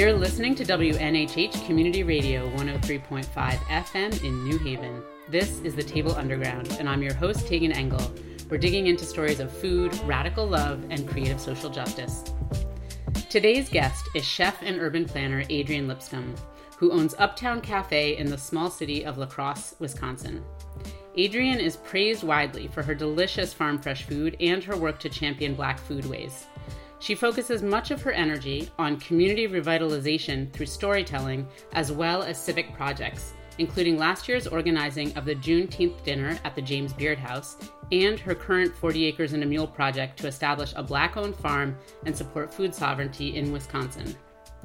You're listening to WNHH Community Radio 103.5 FM in New Haven. This is the Table Underground, and I'm your host, Tagan Engel. We're digging into stories of food, radical love, and creative social justice. Today's guest is chef and urban planner Adrian Lipscombe, who owns Uptown Cafe in the small city of La Crosse, Wisconsin. Adrian is praised widely for her delicious farm fresh food and her work to champion black foodways. She focuses much of her energy on community revitalization through storytelling as well as civic projects, including last year's organizing of the Juneteenth dinner at the James Beard House and her current 40 Acres and a Mule project to establish a black owned farm and support food sovereignty in Wisconsin.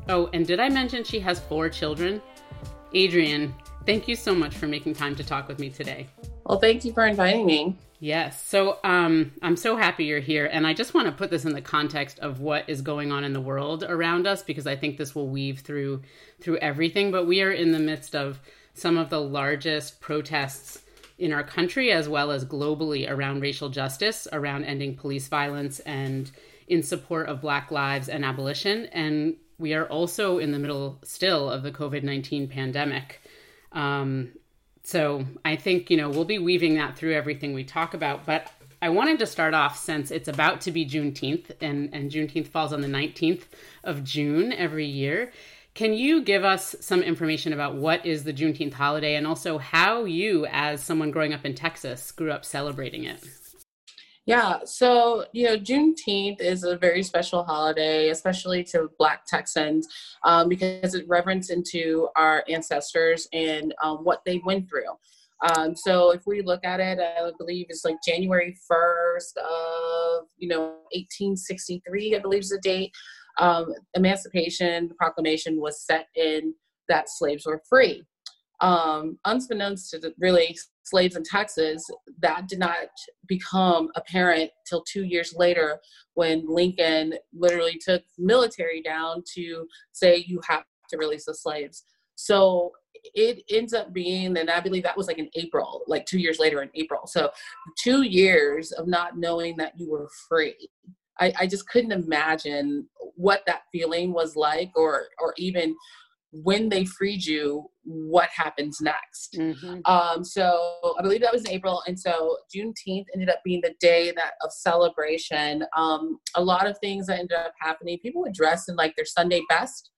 Oh, and did I mention she has four children? Adrian, thank you so much for making time to talk with me today. Well, thank you for inviting me. Yes. So um, I'm so happy you're here. And I just want to put this in the context of what is going on in the world around us because I think this will weave through through everything. But we are in the midst of some of the largest protests in our country as well as globally around racial justice, around ending police violence and in support of Black lives and abolition. And we are also in the middle still of the COVID 19 pandemic. Um, so I think, you know, we'll be weaving that through everything we talk about. But I wanted to start off since it's about to be Juneteenth and, and Juneteenth falls on the 19th of June every year. Can you give us some information about what is the Juneteenth holiday and also how you, as someone growing up in Texas, grew up celebrating it? Yeah, so you know, Juneteenth is a very special holiday, especially to Black Texans, um, because it reverence into our ancestors and um, what they went through. Um, so if we look at it, I believe it's like January 1st of, you know, 1863, I believe is the date. Um, Emancipation Proclamation was set in that slaves were free. Um, unbeknownst to the, really slaves in Texas, that did not become apparent till two years later when Lincoln literally took military down to say you have to release the slaves. So it ends up being, and I believe that was like in April, like two years later in April. So two years of not knowing that you were free. I, I just couldn't imagine what that feeling was like or or even when they freed you, what happens next. Mm-hmm. Um, so I believe that was in April, and so Juneteenth ended up being the day that of celebration. Um, a lot of things that ended up happening. People would dress in like their Sunday best,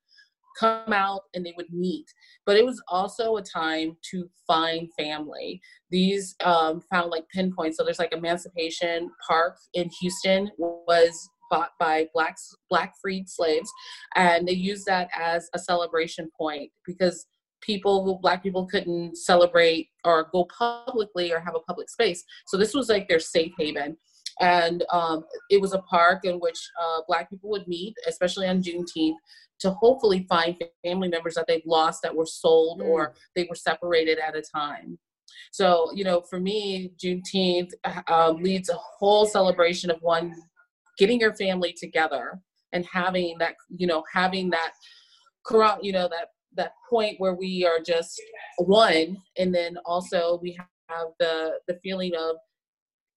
come out, and they would meet. But it was also a time to find family. These um, found like pinpoints. So there's like Emancipation Park in Houston was bought by blacks black freed slaves and they used that as a celebration point because people black people couldn't celebrate or go publicly or have a public space. So this was like their safe haven. And um, it was a park in which uh, black people would meet especially on juneteenth to hopefully find family members that they've lost that were sold mm. or they were separated at a time. So you know for me juneteenth uh, leads a whole celebration of one getting your family together and having that you know having that you know that that point where we are just one. And then also we have the the feeling of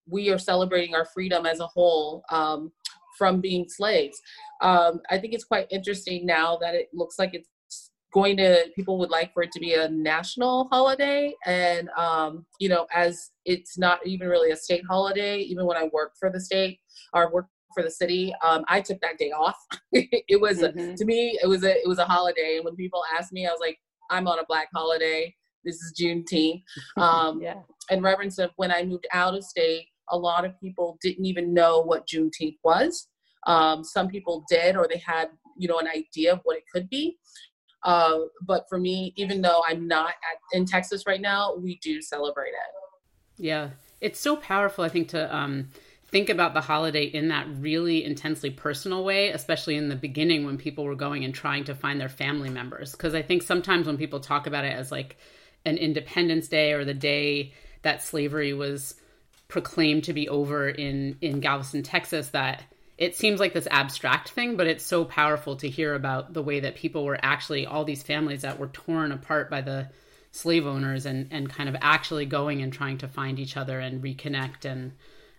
we are celebrating our freedom as a whole um, from being slaves. Um, i think it's quite interesting now that it looks like it's going to people would like for it to be a national holiday. And um, you know as it's not even really a state holiday even when i work for the state or work for the city. Um, I took that day off. it was mm-hmm. to me, it was a it was a holiday. And when people asked me, I was like, I'm on a black holiday. This is Juneteenth. Um, yeah. And reverence of when I moved out of state, a lot of people didn't even know what Juneteenth was. Um, some people did, or they had you know an idea of what it could be. Uh, but for me, even though I'm not at, in Texas right now, we do celebrate it. Yeah, it's so powerful. I think to um, think about the holiday in that really intensely personal way, especially in the beginning when people were going and trying to find their family members. Because I think sometimes when people talk about it as like an Independence Day or the day that slavery was proclaimed to be over in in Galveston, Texas, that it seems like this abstract thing, but it's so powerful to hear about the way that people were actually all these families that were torn apart by the slave owners and and kind of actually going and trying to find each other and reconnect and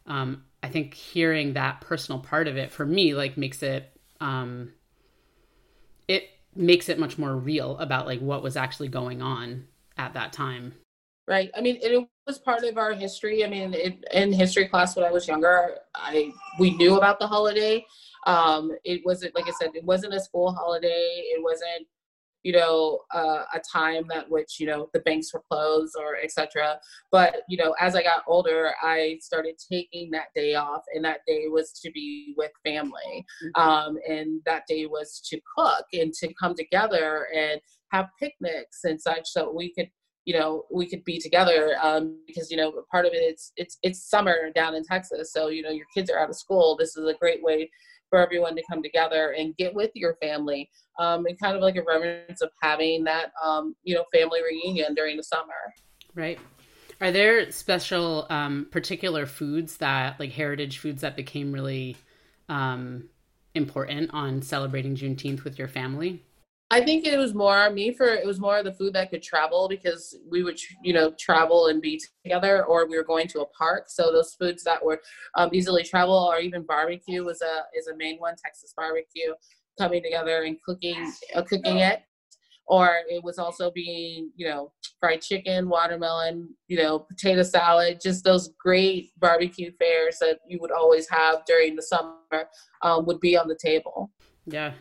um, I think hearing that personal part of it for me like makes it um it makes it much more real about like what was actually going on at that time. Right. I mean, it was part of our history. I mean, it, in history class when I was younger, I we knew about the holiday. Um, it wasn't like I said, it wasn't a school holiday. It wasn't you know uh, a time that which you know the banks were closed or etc but you know as i got older i started taking that day off and that day was to be with family. Mm-hmm. um, and that day was to cook and to come together and have picnics and such so we could you know we could be together um, because you know part of it it's it's it's summer down in texas so you know your kids are out of school. This is a great way for everyone to come together and get with your family um, and kind of like a remembrance of having that um, you know family reunion during the summer. Right. Are there special um, particular foods that like heritage foods that became really um, important on celebrating juneteenth with your family I think it was more me for it was more the food that could travel because we would you know travel and be together or we were going to a park. So those foods that were um, easily travel or even barbecue was a is a main one. Texas barbecue coming together and cooking uh, cooking it, or it was also being you know fried chicken, watermelon, you know potato salad, just those great barbecue fares that you would always have during the summer um, would be on the table. Yeah.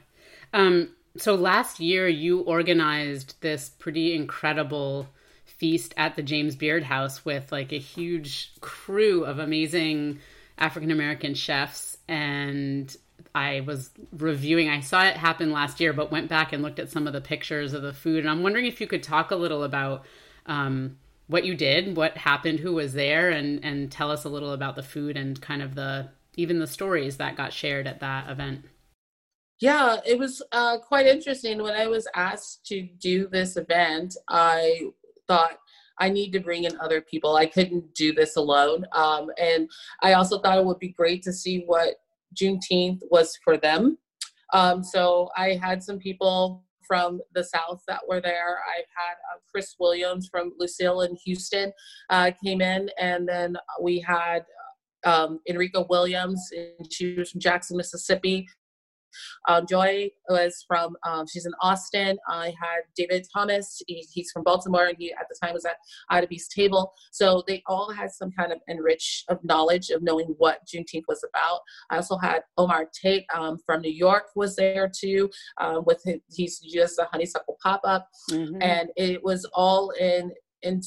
Um, so last year you organized this pretty incredible feast at the James Beard House with like a huge crew of amazing African American chefs and I was reviewing I saw it happen last year but went back and looked at some of the pictures of the food and I'm wondering if you could talk a little about um, what you did, what happened, who was there and and tell us a little about the food and kind of the even the stories that got shared at that event. Yeah, it was uh, quite interesting. When I was asked to do this event, I thought I need to bring in other people. I couldn't do this alone. Um, and I also thought it would be great to see what Juneteenth was for them. Um, so I had some people from the South that were there. I've had uh, Chris Williams from Lucille in Houston uh, came in, and then we had um, Enrika Williams, and she was from Jackson, Mississippi. Um, Joy was from, um, she's in Austin. I had David Thomas, he, he's from Baltimore, and he at the time was at Ida B's table. So they all had some kind of enrich of knowledge of knowing what Juneteenth was about. I also had Omar Tate um, from New York was there too, um, with his, he's just a honeysuckle pop up, mm-hmm. and it was all in in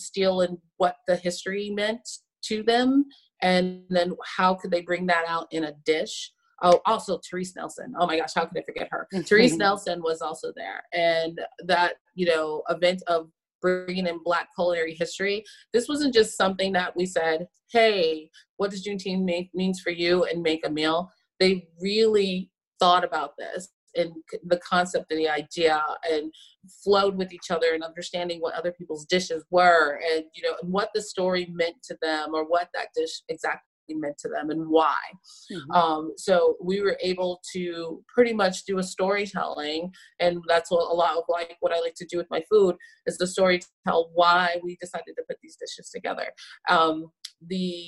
what the history meant to them and then how could they bring that out in a dish Oh, also Therese Nelson. Oh my gosh, how could I forget her? Therese Nelson was also there, and that you know event of bringing in Black culinary history. This wasn't just something that we said, "Hey, what does Juneteenth make, means for you?" and make a meal. They really thought about this and the concept and the idea and flowed with each other and understanding what other people's dishes were and you know and what the story meant to them or what that dish exactly meant to them and why. Mm-hmm. Um, so we were able to pretty much do a storytelling, and that's what a lot of like what I like to do with my food is the story tell why we decided to put these dishes together. Um, the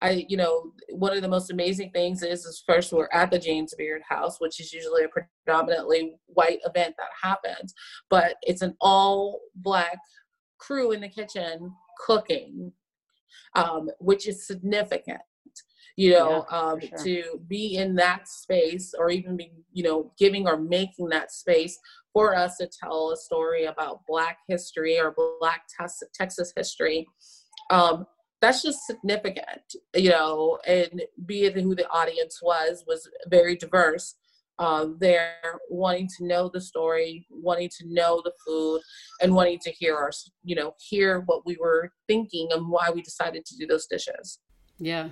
I, you know, one of the most amazing things is, is first we're at the James Beard House, which is usually a predominantly white event that happens, but it's an all black crew in the kitchen cooking, um, which is significant you know yeah, um, sure. to be in that space or even be you know giving or making that space for us to tell a story about black history or black texas history um, that's just significant you know and be it who the audience was was very diverse uh, there wanting to know the story wanting to know the food and wanting to hear our you know hear what we were thinking and why we decided to do those dishes yeah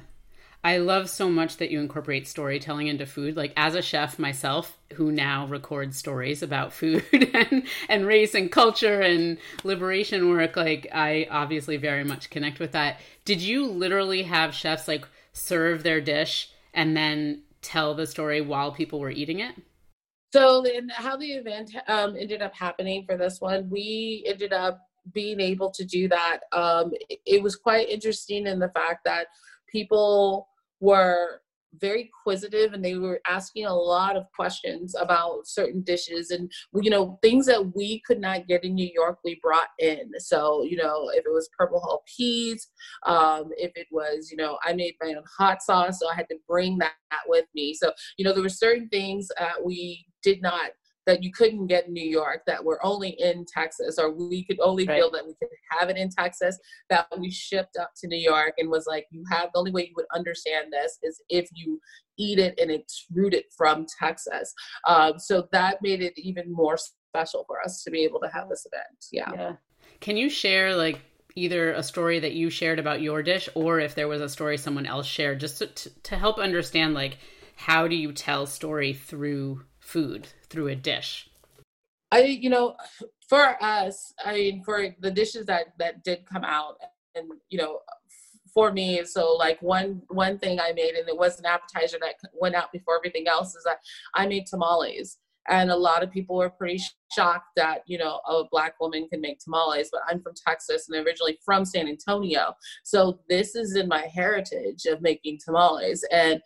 I love so much that you incorporate storytelling into food. Like as a chef myself, who now records stories about food and, and race and culture and liberation work, like I obviously very much connect with that. Did you literally have chefs like serve their dish and then tell the story while people were eating it? So, then how the event um, ended up happening for this one, we ended up being able to do that. Um, it, it was quite interesting in the fact that people were very inquisitive and they were asking a lot of questions about certain dishes and you know things that we could not get in new york we brought in. So you know if it was purple hull peas um, if it was you know i made my own hot sauce so i had to bring that with me. So you know there were certain things that we did not that you couldn't get in New York that were only in Texas, or we could only right. feel that we could have it in Texas, that we shipped up to New York and was like, you have the only way you would understand this is if you eat it and it's rooted from Texas. Um, so that made it even more special for us to be able to have this event. Yeah. yeah. Can you share like either a story that you shared about your dish or if there was a story someone else shared just to, to help understand like how do you tell story through food through a dish? I, you know, for us, I mean, for the dishes that that did come out, and you know, for me, so like one one thing I made, and it was an appetizer that went out before everything else, is that I made tamales, and a lot of people were pretty shocked that you know a black woman can make tamales. But I'm from Texas and originally from San Antonio, so this is in my heritage of making tamales, and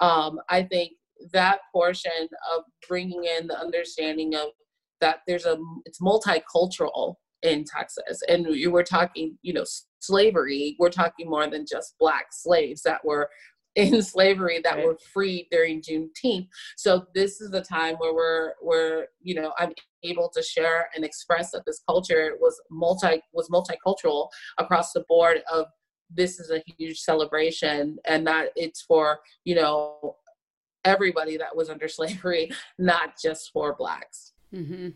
um, I think that portion of bringing in the understanding of that there's a it's multicultural in Texas. And you were talking you know slavery. We're talking more than just black slaves that were in slavery that right. were freed during Juneteenth. So this is the time where we're we're you know I'm able to share and express that this culture was multi was multicultural across the board of this is a huge celebration and that it's for you know everybody that was under slavery, not just for blacks. Mm-hmm.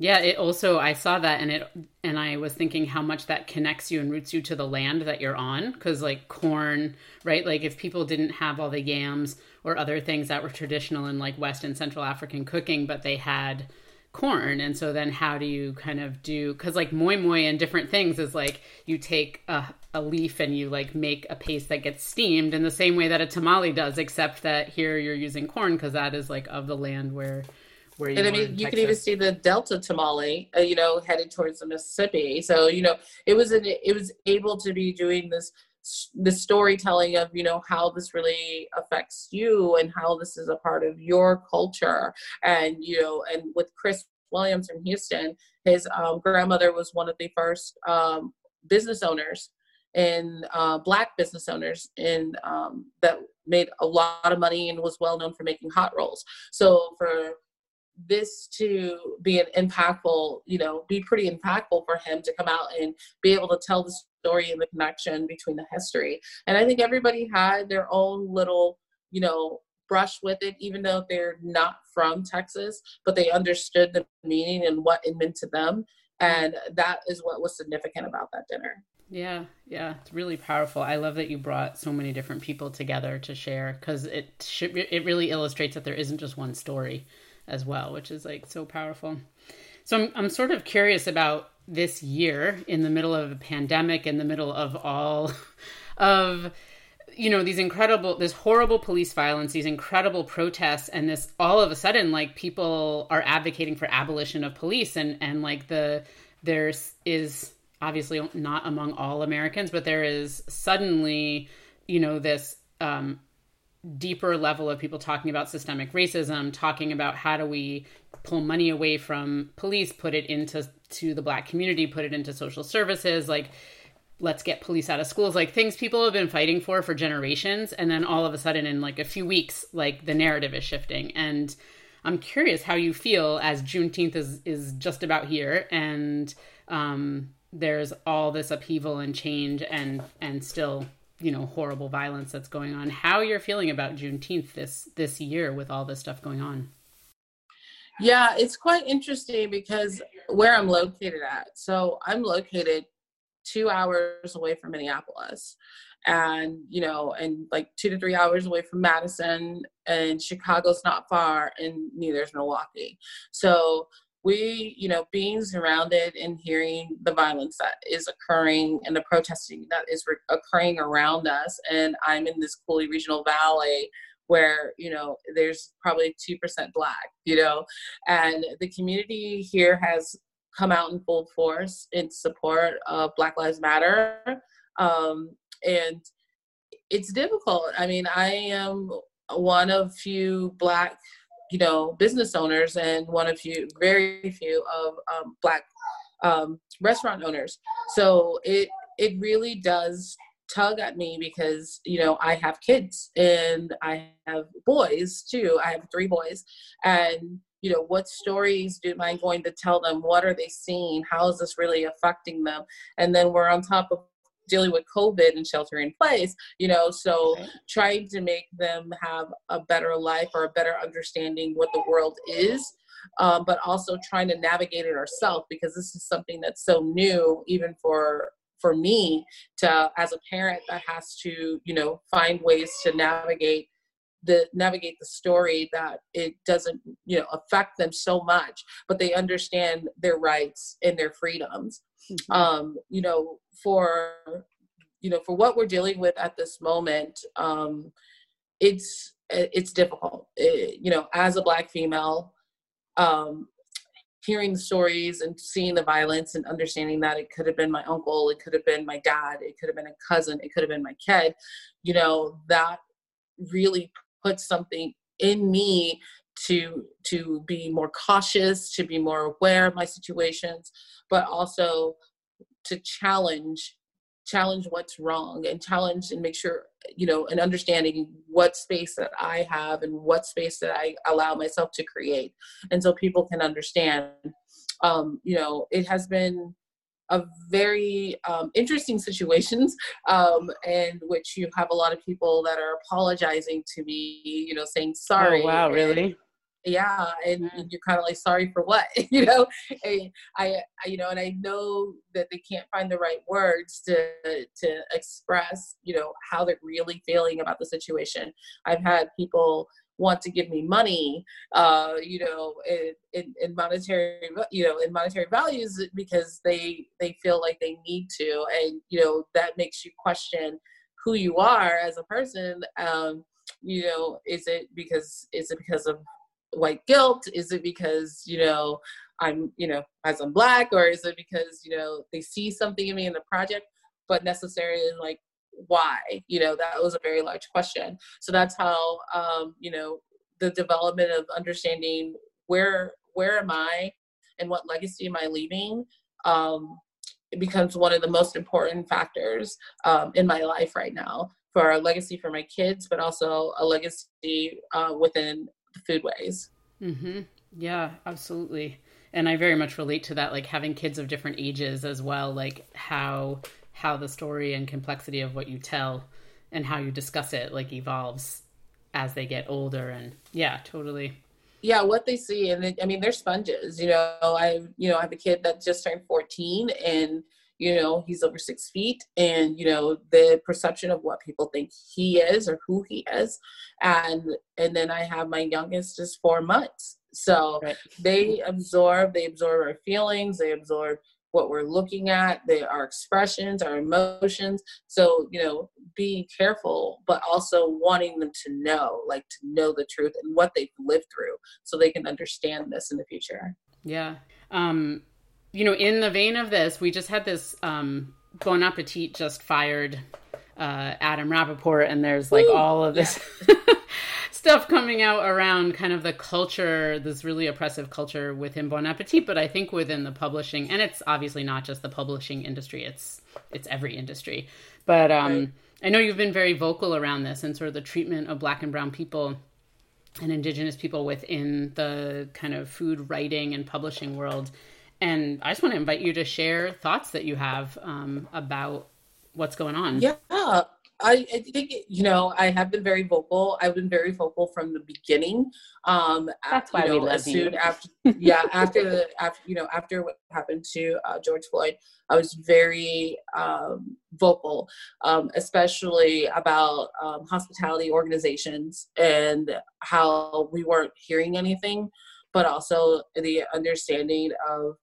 Yeah, it also I saw that and it and I was thinking how much that connects you and roots you to the land that you're on cuz like corn, right? Like if people didn't have all the yams or other things that were traditional in like West and Central African cooking, but they had corn and so then how do you kind of do because like moi moi and different things is like you take a, a leaf and you like make a paste that gets steamed in the same way that a tamale does except that here you're using corn because that is like of the land where where you and I mean, you can even see the Delta tamale, uh, you know, headed towards the Mississippi. So, you know, it was an, it was able to be doing this the storytelling of you know how this really affects you and how this is a part of your culture and you know and with chris williams from houston his um, grandmother was one of the first um, business owners and uh, black business owners in um, that made a lot of money and was well known for making hot rolls so for this to be an impactful, you know, be pretty impactful for him to come out and be able to tell the story and the connection between the history. And I think everybody had their own little, you know, brush with it, even though they're not from Texas, but they understood the meaning and what it meant to them. And that is what was significant about that dinner. Yeah, yeah, it's really powerful. I love that you brought so many different people together to share because it should, it really illustrates that there isn't just one story as well, which is like so powerful. So I'm I'm sort of curious about this year in the middle of a pandemic, in the middle of all of you know these incredible this horrible police violence these incredible protests and this all of a sudden like people are advocating for abolition of police and and like the there's is obviously not among all americans but there is suddenly you know this um deeper level of people talking about systemic racism, talking about how do we pull money away from police, put it into to the black community, put it into social services, like let's get police out of schools, like things people have been fighting for for generations, and then all of a sudden in like a few weeks, like the narrative is shifting. And I'm curious how you feel as Juneteenth is is just about here, and um, there's all this upheaval and change, and and still you know horrible violence that's going on. How you're feeling about juneteenth this this year with all this stuff going on? Yeah it's quite interesting because where i'm located at. So i'm located two hours away from minneapolis and you know and like two to three hours away from madison and chicago's not far and neither's milwaukee so we, you know, being surrounded and hearing the violence that is occurring and the protesting that is re- occurring around us. And I'm in this Coulee Regional Valley where, you know, there's probably 2% Black, you know, and the community here has come out in full force in support of Black Lives Matter. Um, and it's difficult. I mean, I am one of few black, you know, business owners and one of few, very few of um, black um, restaurant owners. So it it really does tug at me because you know I have kids and I have boys too. I have three boys, and you know what stories do am I going to tell them? What are they seeing? How is this really affecting them? And then we're on top of dealing with COVID and shelter in place, you know, so trying to make them have a better life or a better understanding what the world is. Um, but also trying to navigate it ourselves because this is something that's so new even for for me to as a parent that has to you know find ways to navigate the navigate the story that it doesn't you know affect them so much but they understand their rights and their freedoms mm-hmm. um you know for you know for what we're dealing with at this moment um it's it's difficult it, you know as a black female um hearing the stories and seeing the violence and understanding that it could have been my uncle, it could have been my dad, it could have been a cousin, it could have been my kid, you know, that really puts something in me to to be more cautious, to be more aware of my situations, but also to challenge challenge what's wrong and challenge and make sure you know and understanding what space that i have and what space that i allow myself to create. And so people can understand um you know it has been a very um, interesting situations um, and which you have a lot of people that are apologizing to me you know saying sorry oh, wow really? Yeah and, and you're kind of like sorry for what? You know? And I, I, you know and i know that they can't find the right words to to express you know how they're really feeling about the situation. I've had people want to give me money uh you know in, in, in monetary you know in monetary values because they they feel like they need to. And you know that makes you question who you are as a person. Um you know is it because is it because of white guilt? Is it because, you know, I'm, you know, as I'm black, or is it because, you know, they see something in me in the project, but necessarily like why? You know, that was a very large question. So that's how um, you know, the development of understanding where where am I and what legacy am I leaving um, it becomes one of the most important factors um, in my life right now for a legacy for my kids, but also a legacy uh, within the foodways. Mm-hmm. Yeah, absolutely. And I very much relate to that, like having kids of different ages as well, like how how the story and complexity of what you tell and how you discuss it like evolves as they get older and yeah totally. Yeah what they see and i mean they're sponges you know. I you know i have a kid that just turned 14 and you know he's over six feet and you know the perception of what people think he is or who he is. And and then i have my youngest is four months. So right. they absorb they absorb our feelings they absorb what we're looking at they our expressions our emotions. So you know being careful but also wanting them to know like to know the truth and what they've lived through so they can understand this in the future. Yeah. Um you know, in the vein of this, we just had this um, Bon Appetit just fired uh, Adam Rapoport, and there's like Ooh, all of this yeah. stuff coming out around kind of the culture, this really oppressive culture within Bon Appetit, but I think within the publishing, and it's obviously not just the publishing industry; it's it's every industry. But um, right. I know you've been very vocal around this and sort of the treatment of Black and Brown people and Indigenous people within the kind of food writing and publishing world. And I just want to invite you to share thoughts that you have um, about what's going on. Yeah, I, I, think you know I have been very vocal. I've been very vocal from the beginning. Um, That's why you know, we love soon you. after, yeah, after the after you know after what happened to uh, George Floyd, I was very um, vocal, um, especially about um, hospitality organizations and how we weren't hearing anything, but also the understanding of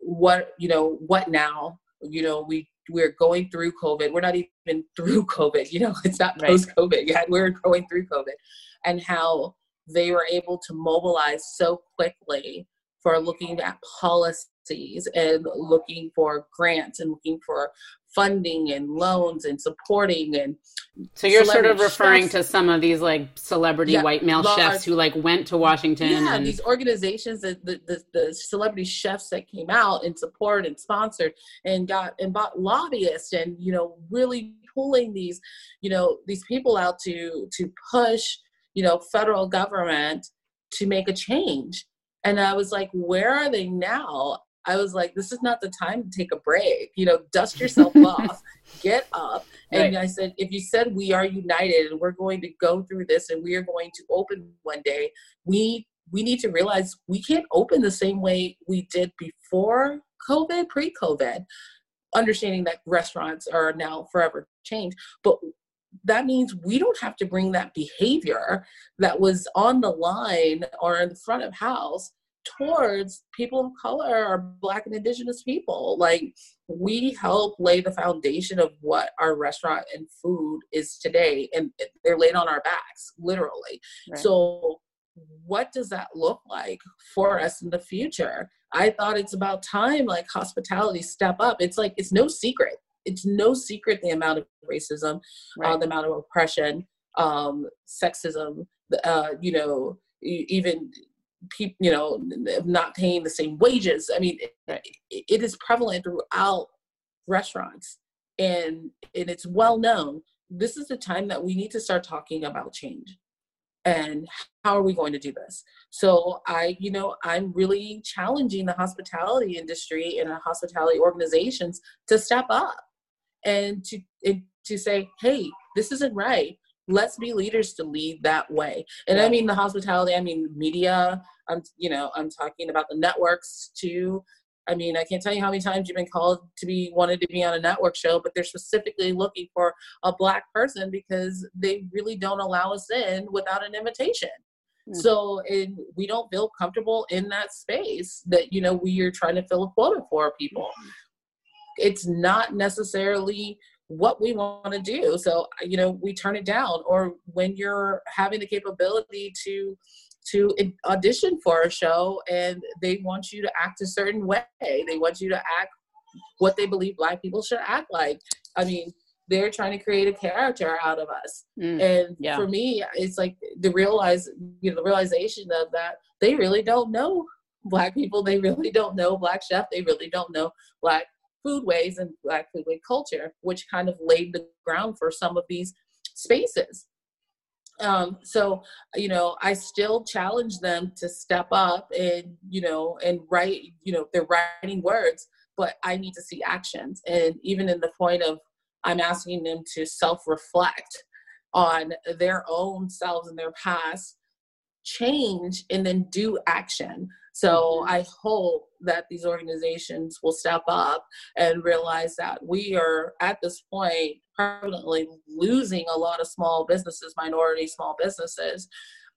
what you know what now you know we we're going through covid. We're not even through covid you know it's not post covid yet. We're going through covid. And how they were able to mobilize so quickly for looking at policies and looking for grants and looking for funding and loans and supporting and so you're sort of referring chefs. to some of these like celebrity yeah, white male large, chefs who like went to Washington yeah, and these organizations that the, the, the celebrity chefs that came out and support and sponsored and got and bought lobbyists and you know really pulling these you know these people out to to push you know federal government to make a change and i was like where are they now I was like, this is not the time to take a break. You know, dust yourself off, get up. And right. I said, if you said we are united and we're going to go through this and we are going to open one day, we we need to realize we can't open the same way we did before COVID, pre-COVID. Understanding that restaurants are now forever changed, but that means we don't have to bring that behavior that was on the line or in the front of house towards people of color or black and indigenous people. Like we help lay the foundation of what our restaurant and food is today and they're laid on our backs literally. Right. so what does that look like for us in the future? I thought it's about time like hospitality step up. It's like it's no secret. It's no secret the amount of racism uh, right. uh, the amount of oppression um sexism uh you know even people, you know, not paying the same wages. I mean, it, it is prevalent throughout restaurants, and and it's well known. This is the time that we need to start talking about change, and how are we going to do this? So I, you know, I'm really challenging the hospitality industry and the hospitality organizations to step up and to and to say, hey, this isn't right let's be leaders to lead that way and yeah. i mean the hospitality i mean media i'm you know i'm talking about the networks too i mean i can't tell you how many times you've been called to be wanted to be on a network show but they're specifically looking for a black person because they really don't allow us in without an invitation mm. so and we don't feel comfortable in that space that you know we are trying to fill a quota for people mm. it's not necessarily what we want to do. So, you know, we turn it down. Or when you're having the capability to to audition for a show and they want you to act a certain way, they want you to act what they believe black people should act like. I mean, they're trying to create a character out of us. Mm, and yeah. for me, it's like the realize, you know, the realization of that they really don't know black people. They really don't know black chef. They really don't know black foodways and black foodway culture, which kind of laid the ground for some of these spaces. Um, so, you know, I still challenge them to step up and, you know, and write, you know, they're writing words, but I need to see actions. And even in the point of, I'm asking them to self reflect on their own selves and their past, change, and then do action. So mm-hmm. I hope that these organizations will step up and realize that we are at this point permanently losing a lot of small businesses, minority small businesses,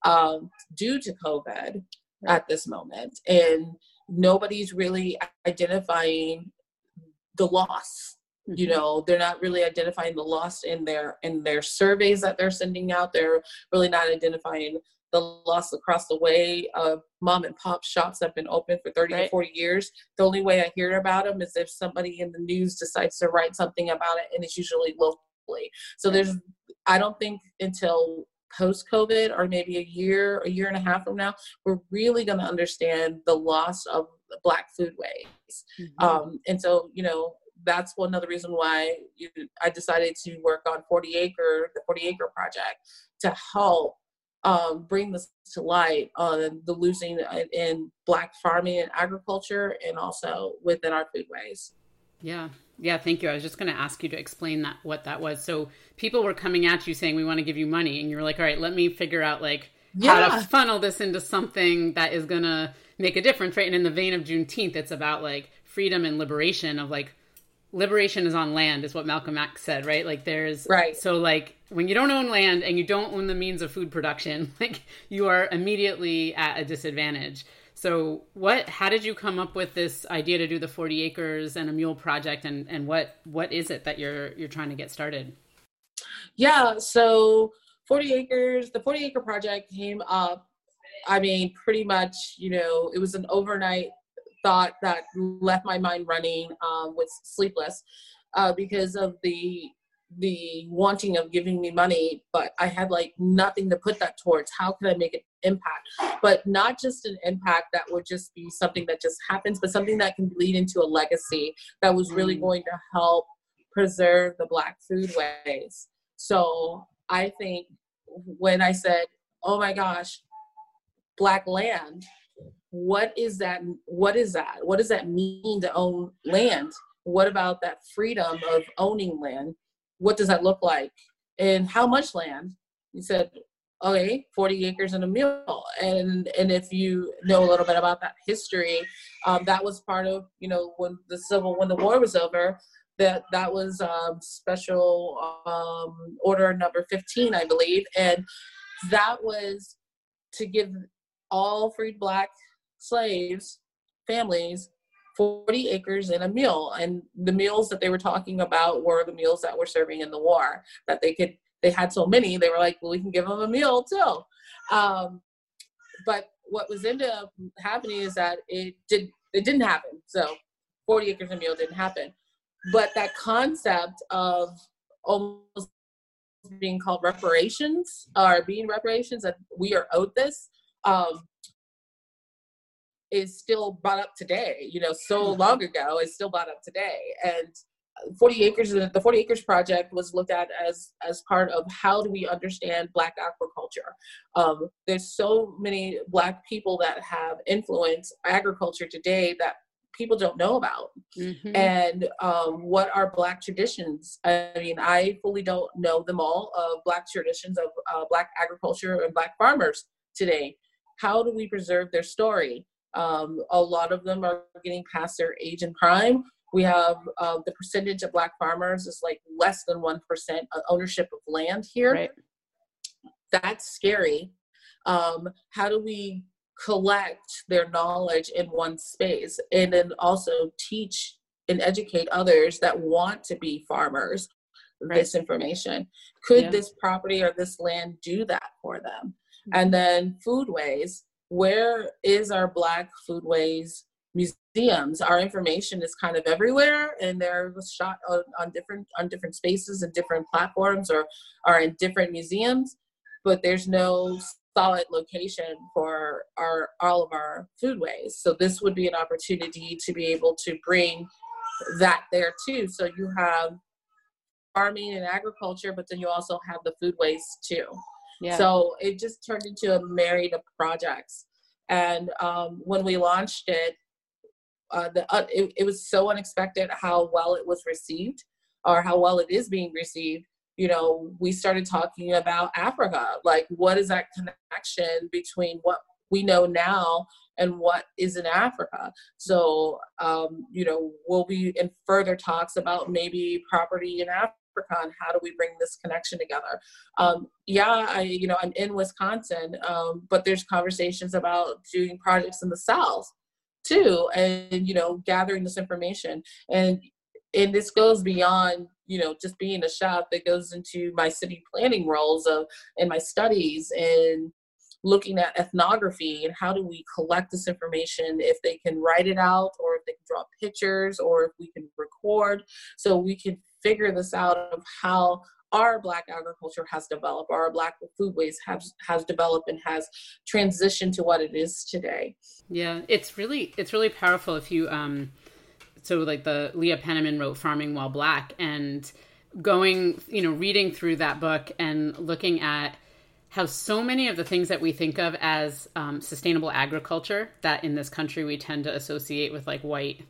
um, due to COVID at this moment. And nobody's really identifying the loss you mm-hmm. know they're not really identifying the loss in their in their surveys that they're sending out they're really not identifying the loss across the way of mom and pop shops that have been open for 30 right. 40 years. The only way I hear about them is if somebody in the news decides to write something about it, and it's usually locally. So there's, I don't think until post COVID or maybe a year, a year and a half from now, we're really going to understand the loss of Black foodways. Mm-hmm. Um, and so, you know, that's one other reason why you, I decided to work on 40 Acre, the 40 Acre project, to help um, bring this to light on the losing in black farming and agriculture and also within our foodways. Yeah. Yeah, thank you. I was just going to ask you to explain that what that was. So people were coming at you saying we want to give you money and you were like, "All right, let me figure out like yeah. how to funnel this into something that is going to make a difference, right?" And in the vein of Juneteenth, it's about like freedom and liberation of like liberation is on land is what Malcolm X said, right? Like there's right. So like when you don't own land and you don't own the means of food production, like you are immediately at a disadvantage. So what how did you come up with this idea to do the 40 acres and a mule project and and what what is it that you're you're trying to get started? Yeah, so 40 acres, the 40 acre project came up I mean pretty much, you know, it was an overnight thought that left my mind running um, was sleepless. uh, because of the the wanting of giving me money, but I had like nothing to put that towards. How can I make an impact? But not just an impact that would just be something that just happens, but something that can lead into a legacy that was really mm. going to help preserve the Black foodways. So I think when I said, oh my gosh, Black land, what is that? What is that? What does that mean to own land? What about that freedom of owning land? what does that look like? And how much land? He said, okay, 40 acres and a mule. And and if you know a little bit about that history, um, that was part of, you know, when the civil, when the war was over, that that was um, special um, order number 15, I believe. And that was to give all freed black slaves families 40 acres and a mule. And the meals that they were talking about were the meals that were serving in the war that they could they had so many they were like well we can give them a meal too. Um, but what was ended up happening is that it did it didn't happen. So 40 acres and a meal didn't happen. But that concept of almost being called reparations or being reparations that we are owed this um, is still brought up today. You know, so mm-hmm. long ago is still brought up today. And 40 acres the 40 acres project was looked at as as part of how do we understand black agriculture um, there's so many black people that have influenced agriculture today that people don't know about mm-hmm. and um, what are black traditions i mean i fully don't know them all of black traditions of uh, black agriculture and black farmers today how do we preserve their story um, a lot of them are getting past their age and prime. We have uh, the percentage of Black farmers is like less than 1% ownership of land here. Right. That's scary. Um, how do we collect their knowledge in one space and then also teach and educate others that want to be farmers right. this information? Could yeah. this property or this land do that for them? Mm-hmm. And then foodways where is our Black Foodways museums? Our information is kind of everywhere, and they're shot on, on different on different spaces and different platforms, or are in different museums. But there's no solid location for our all of our foodways. So this would be an opportunity to be able to bring that there too. So you have farming and agriculture, but then you also have the foodways too. Yeah. So it just turned into a myriad of projects. And um, when we launched it, uh, the, uh, it, it was so unexpected how well it was received or how well it is being received you know, we started talking about Africa. Like, what is that connection between what we know now and what is in Africa? So, um, you know, we'll be in further talks about maybe property in Africa And how do we bring this connection together? Um, yeah, I you know I'm in Wisconsin, um, but there's conversations about doing projects in the South too, and you know gathering this information. And and this goes beyond you know just being a chef. It goes into my city planning roles of in my studies and looking at ethnography and how do we collect this information if they can write it out or if they can draw pictures or if we can record. So we can figure this out of how our black agriculture has developed our black foodways has has developed and has transitioned to what it is today. Yeah it's really it's really powerful if you um so like the leah penniman wrote farming while black and going you know reading through that book and looking at how so many of the things that we think of as um, sustainable agriculture that in this country we tend to associate with like white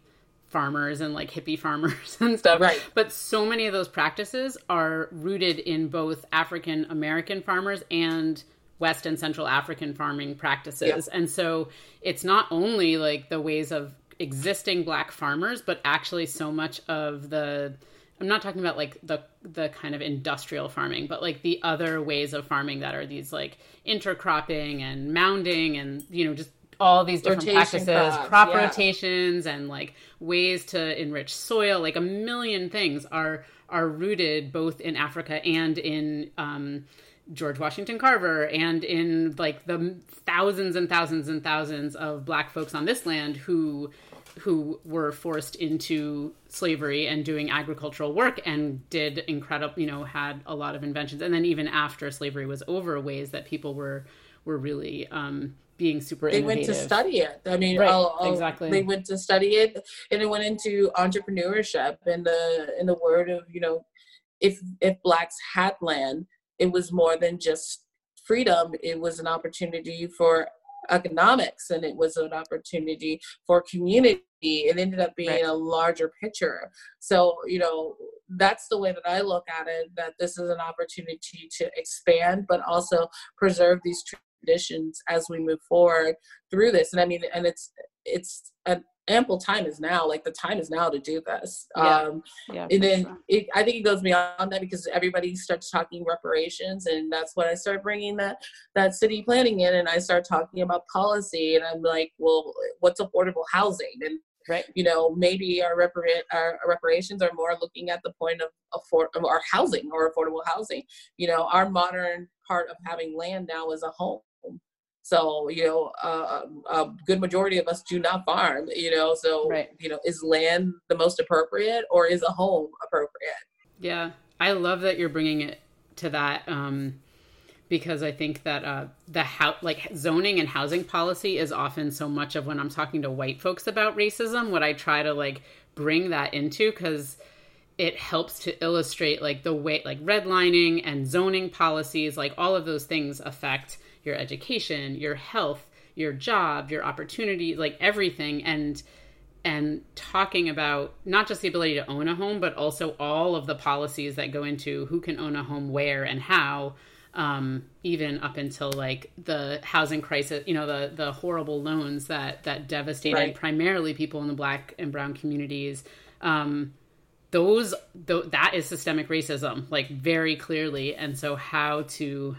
farmers and like hippie farmers and stuff. Right. But so many of those practices are rooted in both African American farmers and West and Central African farming practices. And so it's not only like the ways of existing black farmers, but actually so much of the I'm not talking about like the the kind of industrial farming, but like the other ways of farming that are these like intercropping and mounding and you know just all these different Rotation practices, crops, crop yeah. rotations, and like ways to enrich soil. Like a million things are are rooted both in Africa and in um, George Washington Carver and in like the thousands and thousands and thousands of black folks on this land who who were forced into slavery and doing agricultural work and did incredible, you know, had a lot of inventions. And then even after slavery was over, ways that people were were really um, being super they innovative. went to study it. I mean right, I'll, I'll, exactly. they went to study it and it went into entrepreneurship and the in the word of you know if if blacks had land it was more than just freedom. It was an opportunity for economics and it was an opportunity for community. It ended up being right. a larger picture. So you know that's the way that i look at it that this is an opportunity to expand but also preserve these as we move forward through this. And i mean and it's it's an ample time is now like the time is now to do this. Yeah. um yeah, and then sure. it, i think it goes beyond that because everybody starts talking reparations and that's when i start bringing that that city planning in and i start talking about policy and i'm like well what's affordable housing? And right. you know maybe our, repar- our reparations are more looking at the point of afford of our housing or affordable housing. You know our modern part of having land now is a home so, you know, uh, a good majority of us do not farm, you know, so, right. you know, is land the most appropriate or is a home appropriate? Yeah. I love that you're bringing it to that. Um, because I think that uh, the how like zoning and housing policy is often so much of when I'm talking to white folks about racism. What I try to like bring that into because it helps to illustrate like the way like redlining and zoning policies, like all of those things affect your education, your health, your job, your opportunity, like everything and and talking about not just the ability to own a home but also all of the policies that go into who can own a home where and how um, even up until like the housing crisis, you know, the the horrible loans that that devastated right. primarily people in the black and brown communities. Um, those th- that is systemic racism, like very clearly, and so how to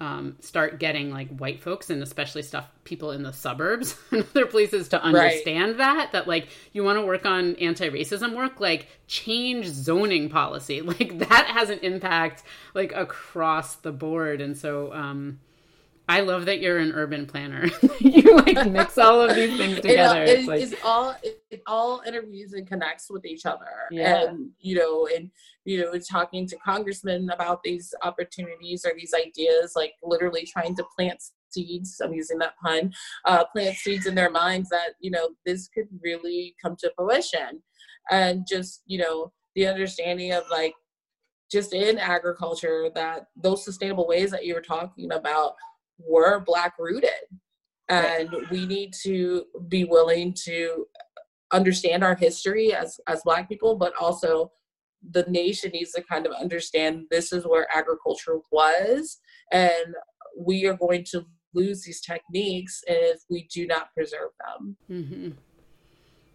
um, start getting like white folks and especially stuff people in the suburbs and other places to understand right. that that like you want to work on anti-racism work like change zoning policy like that has an impact like across the board and so um I love that you're an urban planner. you like mix all of these things together. It, it's, like... it's, all it, it, all interviews and connects with each other. Yeah. And you know, and you know, talking to congressmen about these opportunities or these ideas, like literally trying to plant seeds. I'm using that pun. Uh, plant seeds in their minds that you know this could really come to fruition, and just you know the understanding of like just in agriculture that those sustainable ways that you were talking about we're black rooted. And we need to be willing to understand our history as as black people but also the nation needs to kind of understand this is where agriculture was. And we are going to lose these techniques if we do not preserve them. Mm-hmm.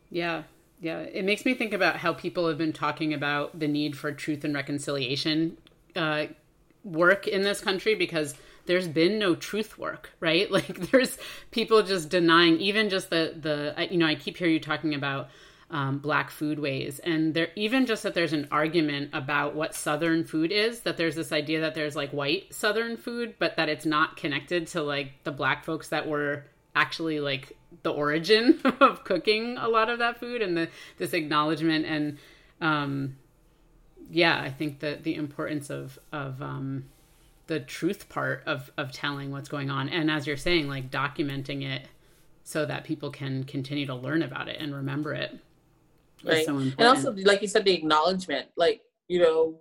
yeah. Yeah. It makes me think about how people have been talking about the need for truth and reconciliation uh, work in this country because there's been no truth work, right? Like there's people just denying even just the the you know I keep hearing you talking about um, black foodways and there even just that there's an argument about what southern food is that there's this idea that there's like white southern food but that it's not connected to like the black folks that were actually like the origin of cooking a lot of that food and the this acknowledgement and um yeah i think that the importance of of um the truth part of of telling what's going on. And as you're saying like documenting it so that people can continue to learn about it and remember it right. so and also like you said the acknowledgement like you know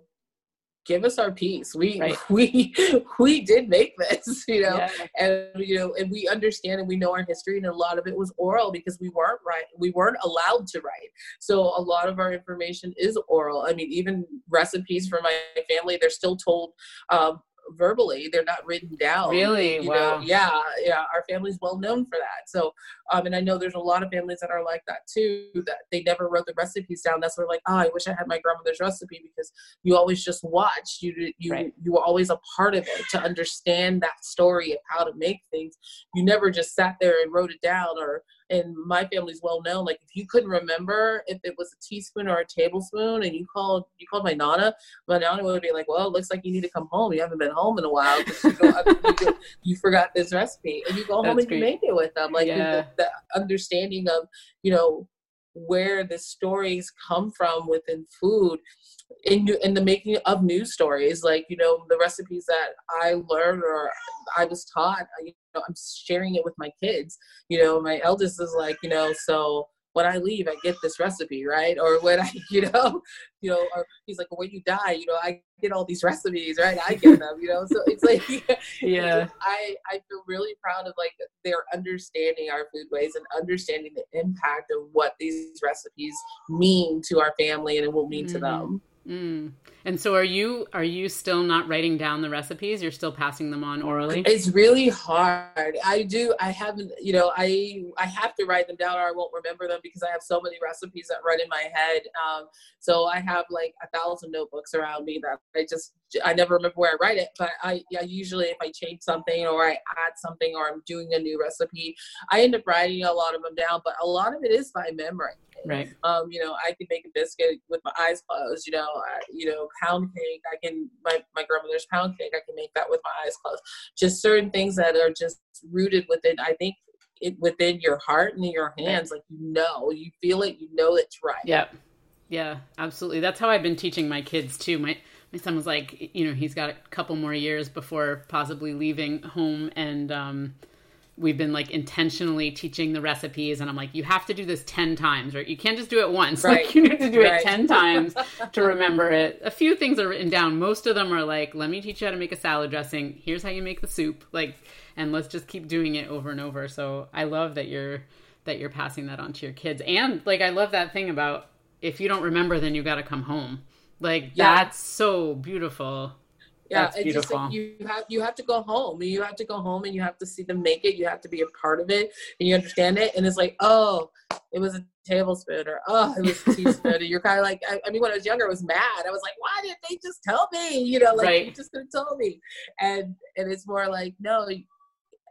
give us our piece we right. we we did make this you know? Yeah. and you know and we understand and we know our history and a lot of it was oral because we weren't right we weren't allowed to write. So a lot of our information is oral. I mean even recipes for my family they're still told um, verbally they're not written down really? you wow. Know? yeah yeah our family's well known for that. So um and i know there's a lot of families that are like that too that they never wrote the recipes down. That's where like oh i wish i had my grandmother's recipe because you always just watched you you right. you were always a part of it to understand that story of how to make things. You never just sat there and wrote it down or and my family's well known. Like if you couldn't remember if it was a teaspoon or a tablespoon, and you called you called my nana, my nana would be like, "Well, it looks like you need to come home. You haven't been home in a while you, go, you, you, forgot this recipe." And you go home That's and great. you make it with them. Like yeah. the, the understanding of you know where the stories come from within food in in the making of news stories like you know the recipes that i learned or i was taught uh, you know i'm sharing it with my kids. You know my eldest is like you know so when I leave, I get this recipe, right? Or when I, you know, you know, or he's like, when you die, you know, I get all these recipes, right? I get them, you know. So it's like, yeah, I I feel really proud of like their understanding our food ways and understanding the impact of what these recipes mean to our family and it will mean mm-hmm. to them. Mm. And so are you are you still not writing down the recipes? You're still passing them on orally? It's really hard. I do I haven't, you know, I I have to write them down or I won't remember them because I have so many recipes that run in my head. Um, so I have like a thousand notebooks around me that I just I never remember where I write it, but I yeah, usually if I change something or I add something or I'm doing a new recipe, I end up writing a lot of them down, but a lot of it is by memory. Right. Um, you know, I can make a biscuit with my eyes closed. You know, I, you know, pound cake. I can my my grandmother's pound cake. I can make that with my eyes closed. Just certain things that are just rooted within. I think it within your heart and in your hands. Like you know, you feel it. You know it's right. Yeah. Yeah, absolutely. That's how I've been teaching my kids too. My my son was like, you know, he's got a couple more years before possibly leaving home, and um, we've been like intentionally teaching the recipes and i'm like you have to do this 10 times right? You can't just do it once. Right. like you need to do right. it 10 times to remember it. A few things are written down. Most of them are like let me teach you how to make a salad dressing. Here's how you make the soup like and let's just keep doing it over and over. So i love that you're that you're passing that on to your kids. And like i love that thing about if you don't remember then you got to come home. Like yeah. that's so beautiful yeah That's it's just like you have you have to go home you have to go home and you have to see them make it you have to be a part of it and you understand it and it's like oh it was a tablespoon or oh it was a teaspoon and you're kind of like I, I, mean when i was younger i was mad i was like why didn't they just tell me you know like right. you just could have told me and and it's more like no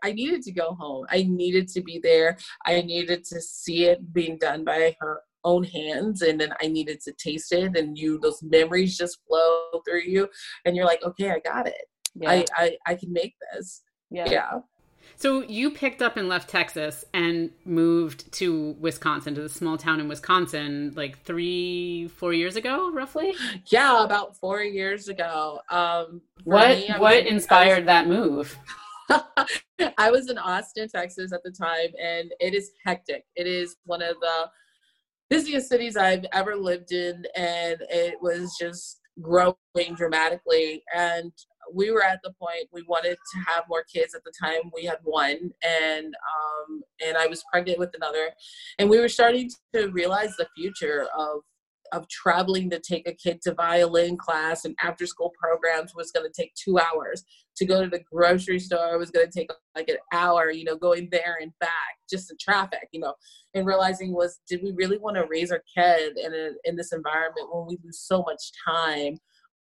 I needed to go home. I needed to be there. I needed to see it being done by her own hands and then I needed to taste it and you those memories just flow through you and you're like, okay, I got it. Yeah. I, I, I can make this. Yeah. Yeah. So you picked up and left Texas and moved to Wisconsin, to the small town in Wisconsin, like three, four years ago, roughly. Yeah, about four years ago. Um, what me, what inspired was, that move? I was in Austin, Texas at the time, and it is hectic. It is one of the busiest cities I've ever lived in, and it was just growing dramatically. And we were at the point we wanted to have more kids at the time. We had one, and um, and I was pregnant with another, and we were starting to realize the future of of traveling to take a kid to violin class and after school programs was going to take two hours. To go to the grocery store was going to take like an hour you know going there and back just the traffic you know. And realizing was did we really want to raise our kid in a, in this environment when we lose so much time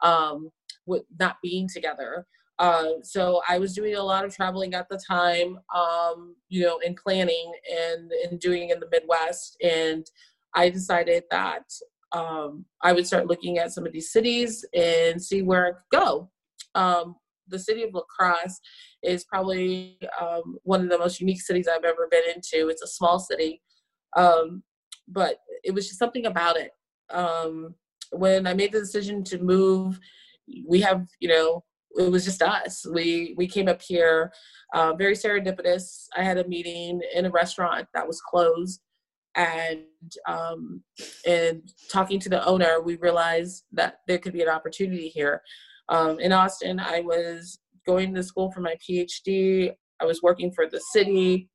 um, with not being together? Uh, so I was doing a lot of traveling at the time, um, you know, in planning and, and doing in the Midwest. And I decided that um, I would start looking at some of these cities and see where I could go. Um, the city of La Crosse is probably um, one of the most unique cities I've ever been into. It's a small city, um, but it was just something about it. Um, when I made the decision to move, we have, you know, it was just us. We we came up here, uh, very serendipitous. I had a meeting in a restaurant that was closed and um, and talking to the owner, we realized that there could be an opportunity here. Um, in Austin, I was going to school for my PhD. I was working for the city.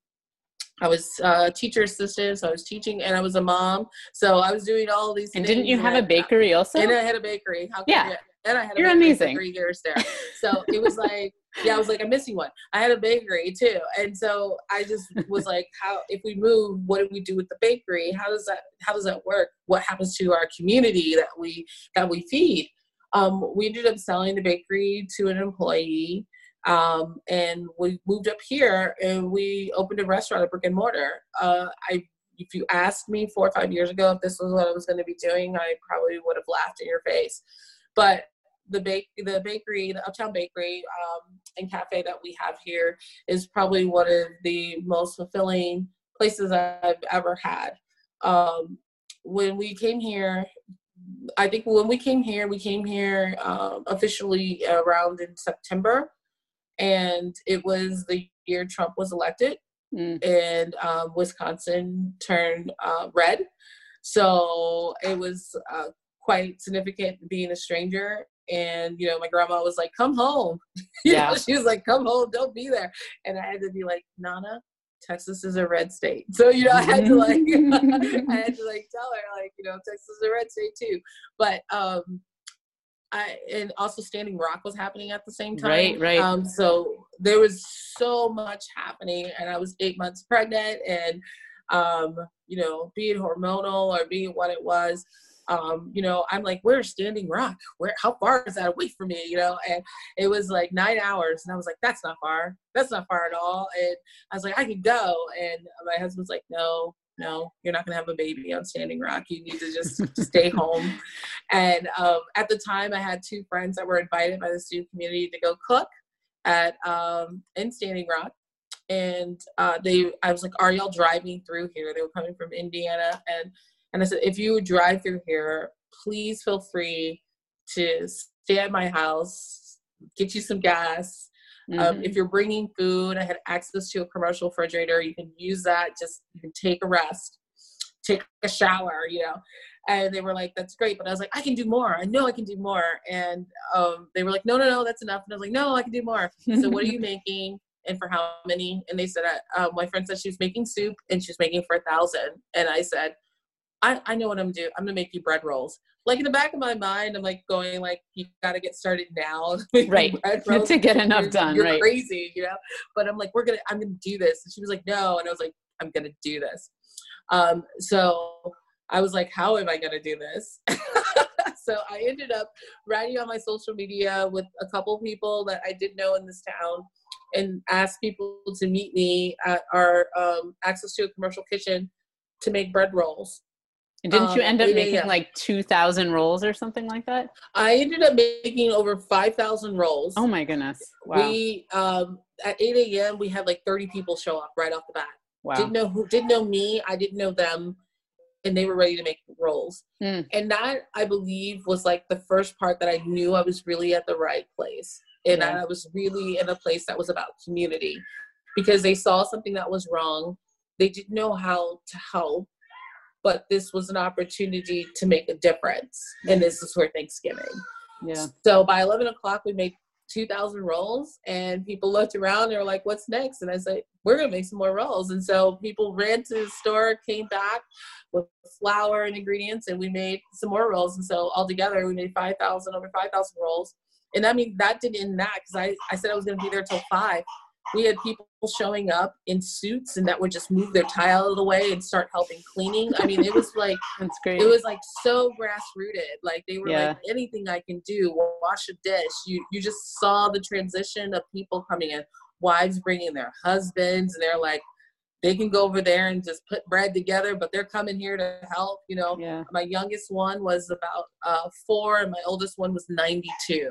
I was a teacher assistant, so I was teaching, and I was a mom. So I was doing all these. Things. And didn't you have a bakery also? And I had a bakery. How yeah. And I had You're amazing. three years there. So it was like, yeah, I was like, I'm missing one. I had a bakery too. And so I just was like, how, if we move, what do we do with the bakery? How does that, how does that work? What happens to our community that we, that we feed? Um, we ended up selling the bakery to an employee. Um, and we moved up here and we opened a restaurant, a brick and mortar. Uh, I if you asked me four or five years ago if this was what I was going to be doing, I probably would have laughed in your face. But the bake the bakery, the Uptown Bakery um, and cafe that we have here is probably one of the most fulfilling places I've ever had. um, when we came here, I think when we came here, we came here um, officially around in September, and it was the year Trump was elected, mm. and um, Wisconsin turned uh, red. So it was uh, quite significant being a stranger. And you know, my grandma was like, "Come home." yeah. know, she was like, "Come home, don't be there." And I had to be like, "Nana, Texas is a red state. So, you know, I had to like I had to like tell her like, you know, Texas is a red state too. But um I and also Standing Rock was happening at the same time. Right, right. Um so there was so much happening and I was 8 months pregnant and um you know, being hormonal or being what it was, um, you know, I'm like, where's Standing Rock? Where, how far is that away from me? You know, and it was like nine hours, and I was like, that's not far. That's not far at all. And I was like, I can go, and my husband's like, no, no, you're not gonna have a baby on Standing Rock. You need to just stay home. And um, at the time, I had two friends that were invited by the student community to go cook at um, in Standing Rock. And uh, they, I was like, "Are y'all driving through here?" They were coming from Indiana, and and I said, if you drive through here, please feel free to stay at my house, get you some gas. Um, mm-hmm. Um, if you're bringing food, I had access to a commercial refrigerator. You can use that. Just you can take a rest, take a shower, you know. And they were like, "That's great," but I was like, "I can do more. I know I can do more." And um, they were like, "No, no, no, that's enough." And I was like, "No, I can do more." so, what are you making? and for how many? And they said, uh, my friend said she was making soup and she's making for a thousand. And I said, I, I know what I'm gonna do. I'm gonna make you bread rolls. Like in the back of my mind, I'm like going like you gotta get started now. right. Rolls to get enough you're, done. You're right. crazy, you know. But I'm like, we're gonna I'm gonna do this. And she was like, no. And I was like, I'm gonna do this. Um, so I was like, how am I gonna do this? so I ended up writing on my social media with a couple people that I did know in this town and asked people to meet me at our um, access to a commercial kitchen to make bread rolls didn't um, you end up making like 2,000 rolls or something like that? I ended up making over 5,000 rolls. Oh my goodness. Wow. We, um, at 8 a.m., we had like 30 people show up right off the bat. Wow. Didn't know who, didn't know me. I didn't know them. And they were ready to make rolls. Mm. And that, I believe, was like the first part that I knew I was really at the right place. And yeah. I was really in a place that was about community because they saw something that was wrong. They didn't know how to help but this was an opportunity to make a difference. And this is for Thanksgiving. Yeah. So by 11 o'clock, we made 2,000 rolls, and people looked around. They were like, "What's next?" And I said, "We're gonna make some more rolls." And so people ran to the store, came back with flour and ingredients, and we made some more rolls. And so altogether, we made 5,000 over 5,000 rolls. And I mean, that didn't end that because I, I said I was gonna be there till five we had people showing up in suits and that would just move their tie out of the way and start helping cleaning. I mean, it was like that's great. It was like so grass rooted. Like they were yeah. like anything I can do, wash a dish. You you just saw the transition of people coming in, wives bringing their husbands, and they're like, they can go over there and just put bread together, but they're coming here to help. You know, yeah. my youngest one was about uh, four, and my oldest one was 92.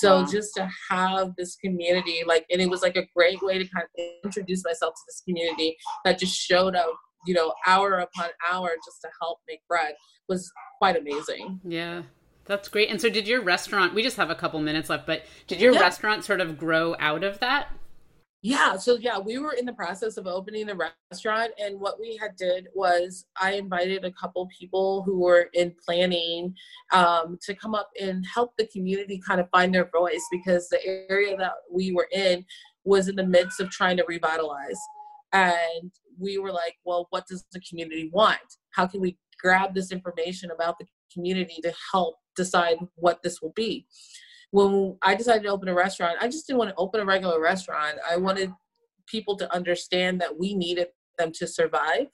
So wow. just to have this community, like, and it was like a great way to kind of introduce myself to this community that just showed up, you know, hour upon hour just to help make bread was quite amazing. Yeah. That's great. And so, did your restaurant? We just have a couple minutes left, but did your yeah. restaurant sort of grow out of that? Yeah so yeah we were in the process of opening the restaurant and what we had did was i invited a couple people who were in planning um, to come up and help the community kind of find their voice because the area that we were in was in the midst of trying to revitalize. And we were like well what does the community want? How can we grab this information about the community to help decide what this will be when I decided to open a restaurant, I just didn't want to open a regular restaurant. I wanted people to understand that we needed them to survive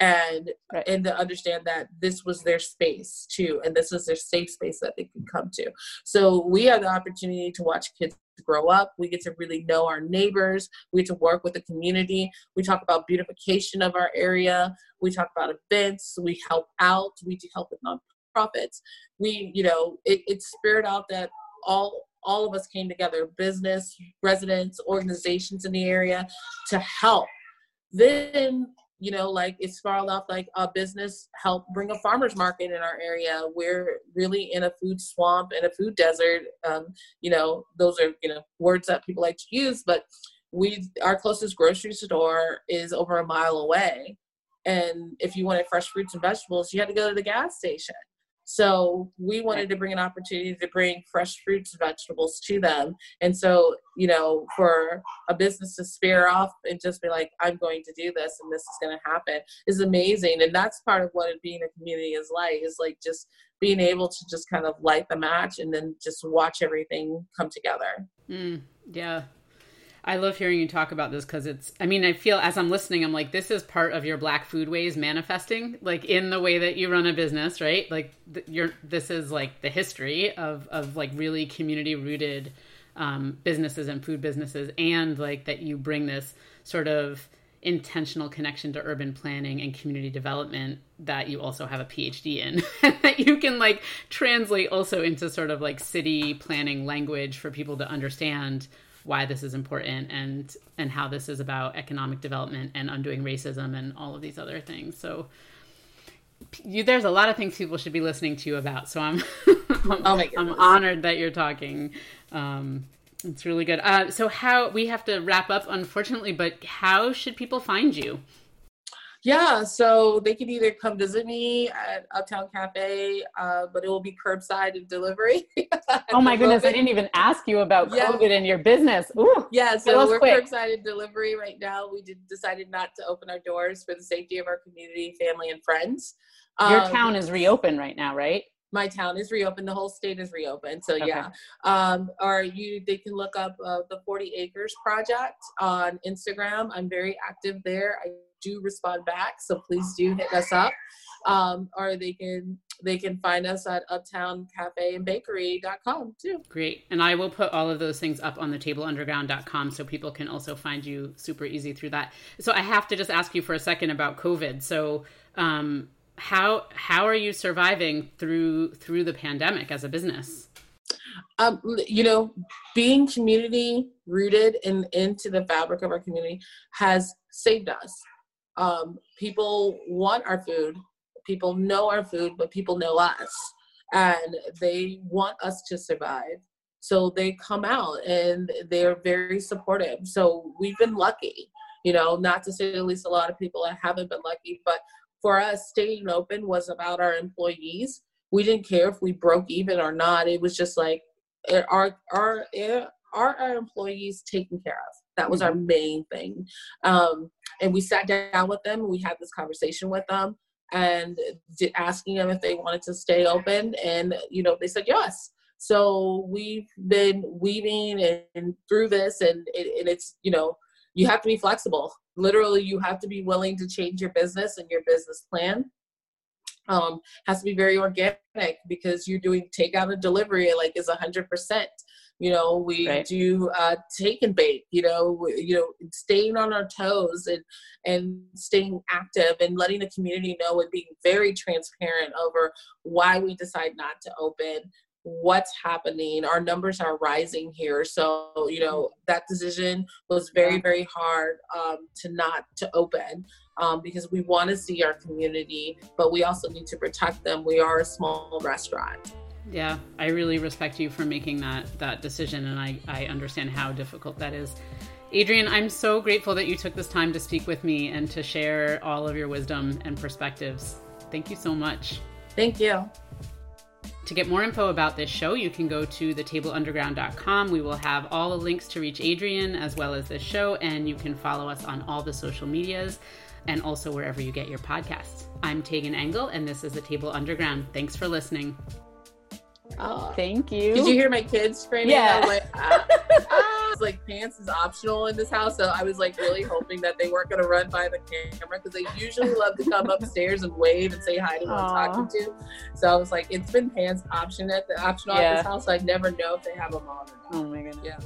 and right. and to understand that this was their space too and this was their safe space that they could come to. So we have the opportunity to watch kids grow up. We get to really know our neighbors. We get to work with the community. We talk about beautification of our area. We talk about events. We help out. We do help with nonprofits. We you know it, it's spirit out that all all of us came together business residents organizations in the area to help then you know, like it's far enough like a business help bring a farmer's market in our area. We're really in a food swamp and a food desert. Um, you know, those are, you know, words that people like to use, but we our closest grocery store is over a mile away. And if you wanted fresh fruits and vegetables, you had to go to the gas station. So we wanted to bring an opportunity to bring fresh fruits and vegetables to them. And so, you know, for a business to spare off and just be like, I'm going to do this and this is going to happen is amazing. And that's part of what being a community is like, is like just being able to just kind of light the match and then just watch everything come together. Mm, yeah. I love hearing you talk about this because it's, I mean, I feel as I'm listening, I'm like, this is part of your Black Foodways manifesting, like in the way that you run a business, right? Like, th- you're, this is like the history of, of like really community rooted um, businesses and food businesses, and like that you bring this sort of intentional connection to urban planning and community development that you also have a PhD in that you can like translate also into sort of like city planning language for people to understand why this is important and and how this is about economic development and undoing racism and all of these other things. So you, there's a lot of things people should be listening to you about. So I'm I'm, oh I'm, honored that you're talking. Um, it's really good. Uh, so how we have to wrap up, unfortunately, but how should people find you? Yeah, so they can either come visit me at Uptown Cafe, uh, but it will be curbside and delivery. oh my goodness, I didn't even ask you about yeah. COVID in your business. Ooh, yeah, so we're quick. curbside and delivery right now. We did, decided not to open our doors for the safety of our community, family, and friends. Your um, town is reopened right now, right? my town is reopened the whole state is reopened so okay. yeah um, or you they can look up uh, the 40 acres project on instagram i'm very active there i do respond back, so please do hit us up. Um, or they can they can find us at uptown cafe and too. Great. And I will put all of those things up on the tableunderground.com so people can also find you super easy through that. So I have to just ask you for a second about COVID. So um, how how are you surviving through through the pandemic as a business? Um, you know, being community rooted and in, into the fabric of our community has saved us um, people want our food people know our food but people know us and they want us to survive. So they come out and they're very supportive. So we've been lucky you know not to say the least a lot of people haven't been lucky but for us staying open was about our employees. We didn't care if we broke even or not. It was just like our eh, are our employees taken care of that was our mm-hmm. main thing. Um, and we sat down with them. We had this conversation with them and did, asking them if they wanted to stay open. And, you know, they said yes. So we've been weaving and, and through this and, it, and it's, you know, you have to be flexible. Literally, you have to be willing to change your business and your business plan. Um, has to be very organic because you're doing takeout and delivery like is a hundred percent you know we right. do uh, take and bake you know you know staying on our toes and and staying active and letting the community know and being very transparent over why we decide not to open what's happening our numbers are rising here. So you know that decision was very very hard um, to not to open um, because we want to see our community but we also need to protect them. We are a small restaurant yeah, I really respect you for making that that decision, and I I understand how difficult that is. adrian I'm so grateful that you took this time to speak with me and to share all of your wisdom and perspectives. Thank you so much. Thank you. To get more info about this show, you can go to thetableunderground.com. We will have all the links to reach Adrian as well as this show, and you can follow us on all the social medias and also wherever you get your podcasts. I'm Tagan Engel, and this is The Table Underground. Thanks for listening. Oh, thank you. Did you hear my kids screaming? Yeah. I was like, ah, ah. like pants is optional in this house, so I was like really hoping that they weren't going to run by the camera because they usually love to come upstairs and wave and say hi to who I'm talking to. So I was like, it's been pants option at the optional yeah. at this house. So I never know if they have them on or not. Oh my goodness. Yeah.